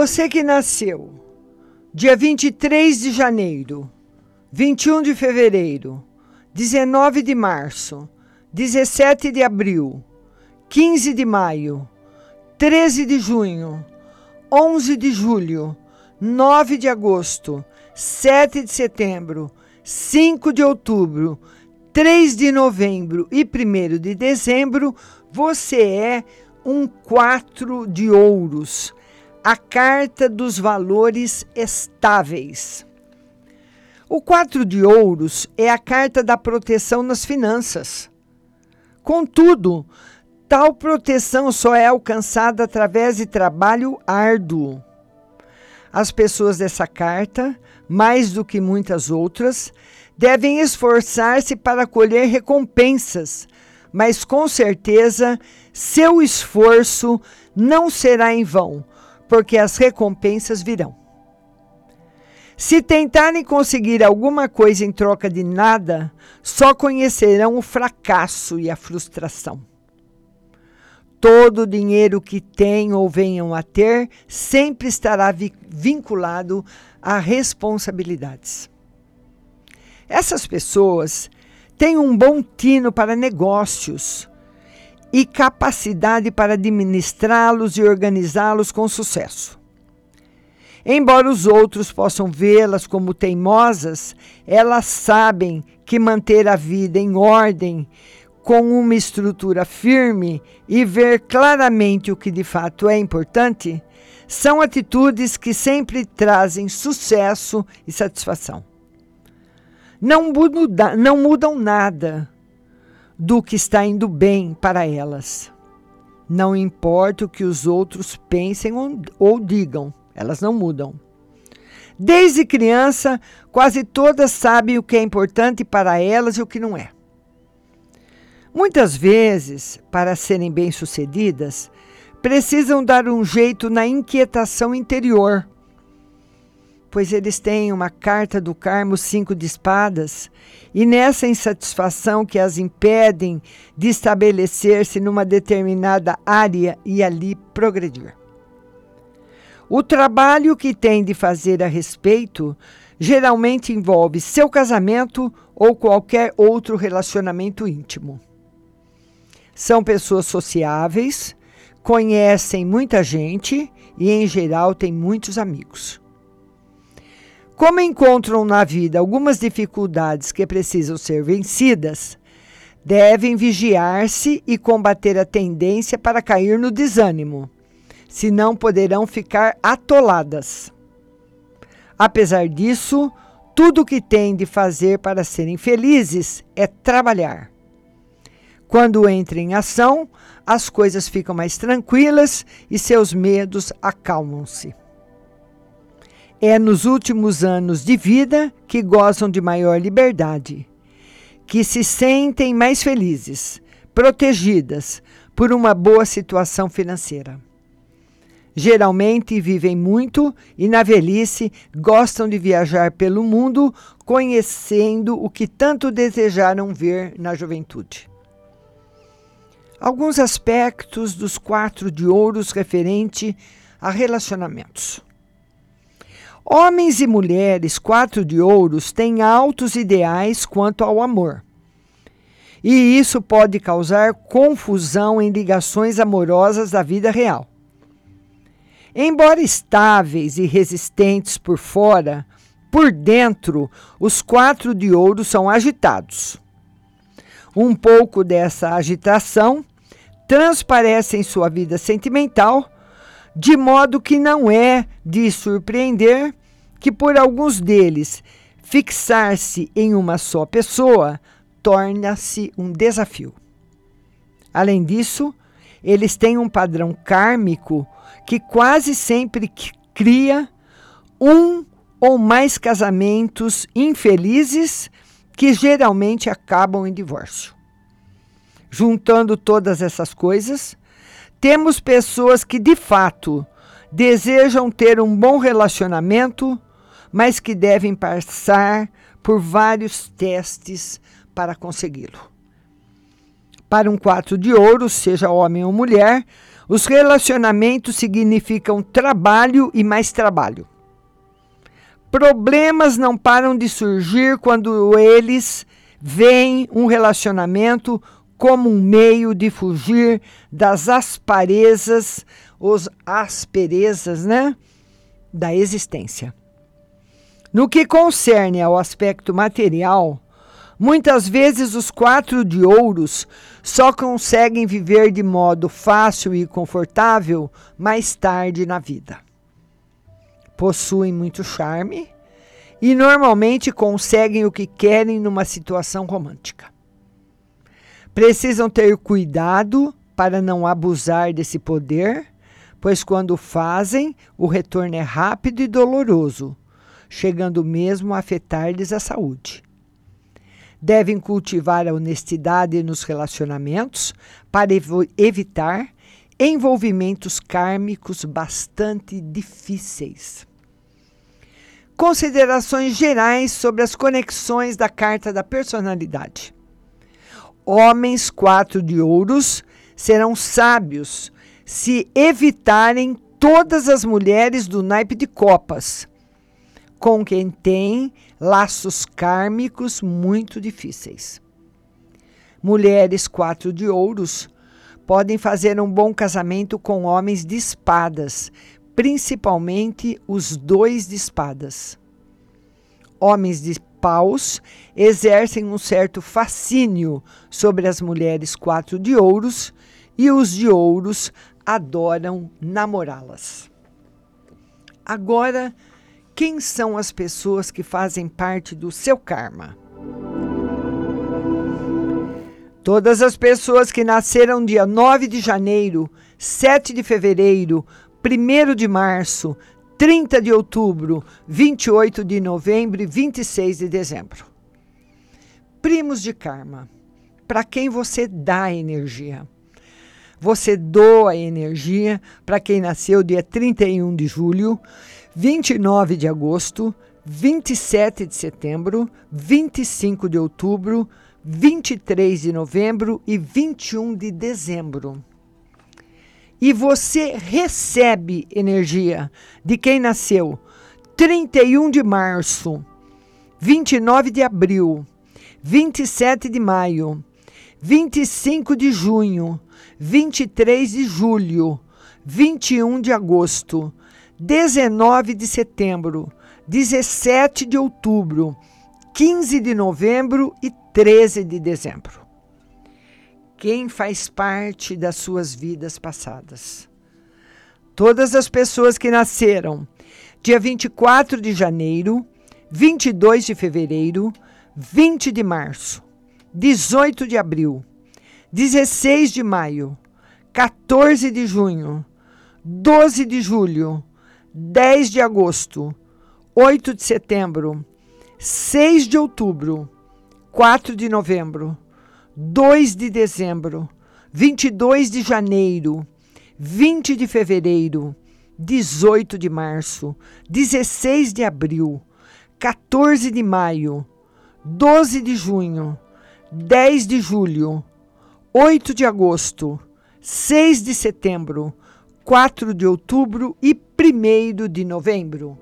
Você que nasceu dia 23 de janeiro, 21 de fevereiro, 19 de março, 17 de abril, 15 de maio, 13 de junho, 11 de julho, 9 de agosto, 7 de setembro, 5 de outubro, 3 de novembro e 1 de dezembro, você é um quatro de ouros, a carta dos valores estáveis. O quatro de ouros é a carta da proteção nas finanças. Contudo, tal proteção só é alcançada através de trabalho árduo. As pessoas dessa carta, mais do que muitas outras, devem esforçar-se para colher recompensas, mas com certeza seu esforço não será em vão, porque as recompensas virão. Se tentarem conseguir alguma coisa em troca de nada, só conhecerão o fracasso e a frustração. Todo o dinheiro que têm ou venham a ter sempre estará vi vinculado a responsabilidades. Essas pessoas têm um bom tino para negócios e capacidade para administrá-los e organizá-los com sucesso. Embora os outros possam vê-las como teimosas, elas sabem que manter a vida em ordem, com uma estrutura firme e ver claramente o que de fato é importante, são atitudes que sempre trazem sucesso e satisfação. Não, muda, não mudam nada do que está indo bem para elas. Não importa o que os outros pensem ou, digam, elas não mudam. Desde criança, quase todas sabem o que é importante para elas e o que não é. Muitas vezes, para serem bem-sucedidas, precisam dar um jeito na inquietação interior, pois eles têm uma carta do Carmo cinco de espadas, e nessa insatisfação que as impedem de estabelecer-se numa determinada área e ali progredir. O trabalho que tem de fazer a respeito geralmente envolve seu casamento ou qualquer outro relacionamento íntimo. São pessoas sociáveis, conhecem muita gente e, em geral, têm muitos amigos. Como encontram na vida algumas dificuldades que precisam ser vencidas, devem vigiar-se e combater a tendência para cair no desânimo senão poderão ficar atoladas. Apesar disso, tudo o que têm de fazer para serem felizes é trabalhar. Quando entra em ação, as coisas ficam mais tranquilas e seus medos acalmam-se. É nos últimos anos de vida que gozam de maior liberdade, que se sentem mais felizes, protegidas por uma boa situação financeira. Geralmente vivem muito e, na velhice, gostam de viajar pelo mundo, conhecendo o que tanto desejaram ver na juventude. Alguns aspectos dos quatro de ouros referente a relacionamentos. Homens e mulheres quatro de ouros têm altos ideais quanto ao amor. E isso pode causar confusão em ligações amorosas da vida real. Embora estáveis e resistentes por fora, por dentro, os quatro de ouro são agitados. Um pouco dessa agitação transparece em sua vida sentimental, de modo que não é de surpreender que, por alguns deles, fixar-se em uma só pessoa torna-se um desafio. Além disso, eles têm um padrão kármico que quase sempre cria um ou mais casamentos infelizes que geralmente acabam em divórcio. Juntando todas essas coisas, temos pessoas que de fato desejam ter um bom relacionamento, mas que devem passar por vários testes para consegui-lo. Para um 4 de ouro, seja homem ou mulher, os relacionamentos significam trabalho e mais trabalho. Problemas não param de surgir quando eles veem um relacionamento como um meio de fugir das asparezas, os asperezas, né, da existência. No que concerne ao aspecto material, muitas vezes os quatro de ouros só conseguem viver de modo fácil e confortável mais tarde na vida. Possuem muito charme e normalmente conseguem o que querem numa situação romântica. Precisam ter cuidado para não abusar desse poder, pois quando fazem, o retorno é rápido e doloroso, chegando mesmo a afetar-lhes a saúde. Devem cultivar a honestidade nos relacionamentos para ev evitar envolvimentos kármicos bastante difíceis. Considerações gerais sobre as conexões da carta da personalidade. Homens quatro de ouros serão sábios se evitarem todas as mulheres do naipe de copas, com quem têm laços kármicos muito difíceis. Mulheres quatro de ouros podem fazer um bom casamento com homens de espadas, principalmente os dois de espadas. Homens de paus exercem um certo fascínio sobre as mulheres quatro de ouros e os de ouros adoram namorá-las. Agora, quem são as pessoas que fazem parte do seu karma? Todas as pessoas que nasceram dia 9 de janeiro, 7 de fevereiro, 1 de março, 30 de outubro, 28 de novembro e 26 de dezembro. Primos de karma. Para quem você dá energia? Você doa energia para quem nasceu dia 31 de julho, 29 de agosto, 27 de setembro, 25 de outubro, 23 de novembro e 21 de dezembro. E você recebe energia de quem nasceu 31 de março, 29 de abril, 27 de maio, 25 de junho, 23 de julho, 21 de agosto, 19 de setembro, 17 de outubro, 15 de novembro e 13 de dezembro quem faz parte das suas vidas passadas. Todas as pessoas que nasceram dia 24 de janeiro, 22 de fevereiro, 20 de março, 18 de abril, 16 de maio, 14 de junho, 12 de julho, 10 de agosto, 8 de setembro, 6 de outubro, 4 de novembro, 2 de dezembro, 22 de janeiro, 20 de fevereiro, 18 de março, 16 de abril, 14 de maio, 12 de junho, 10 de julho, 8 de agosto, 6 de setembro, 4 de outubro e 1 de novembro.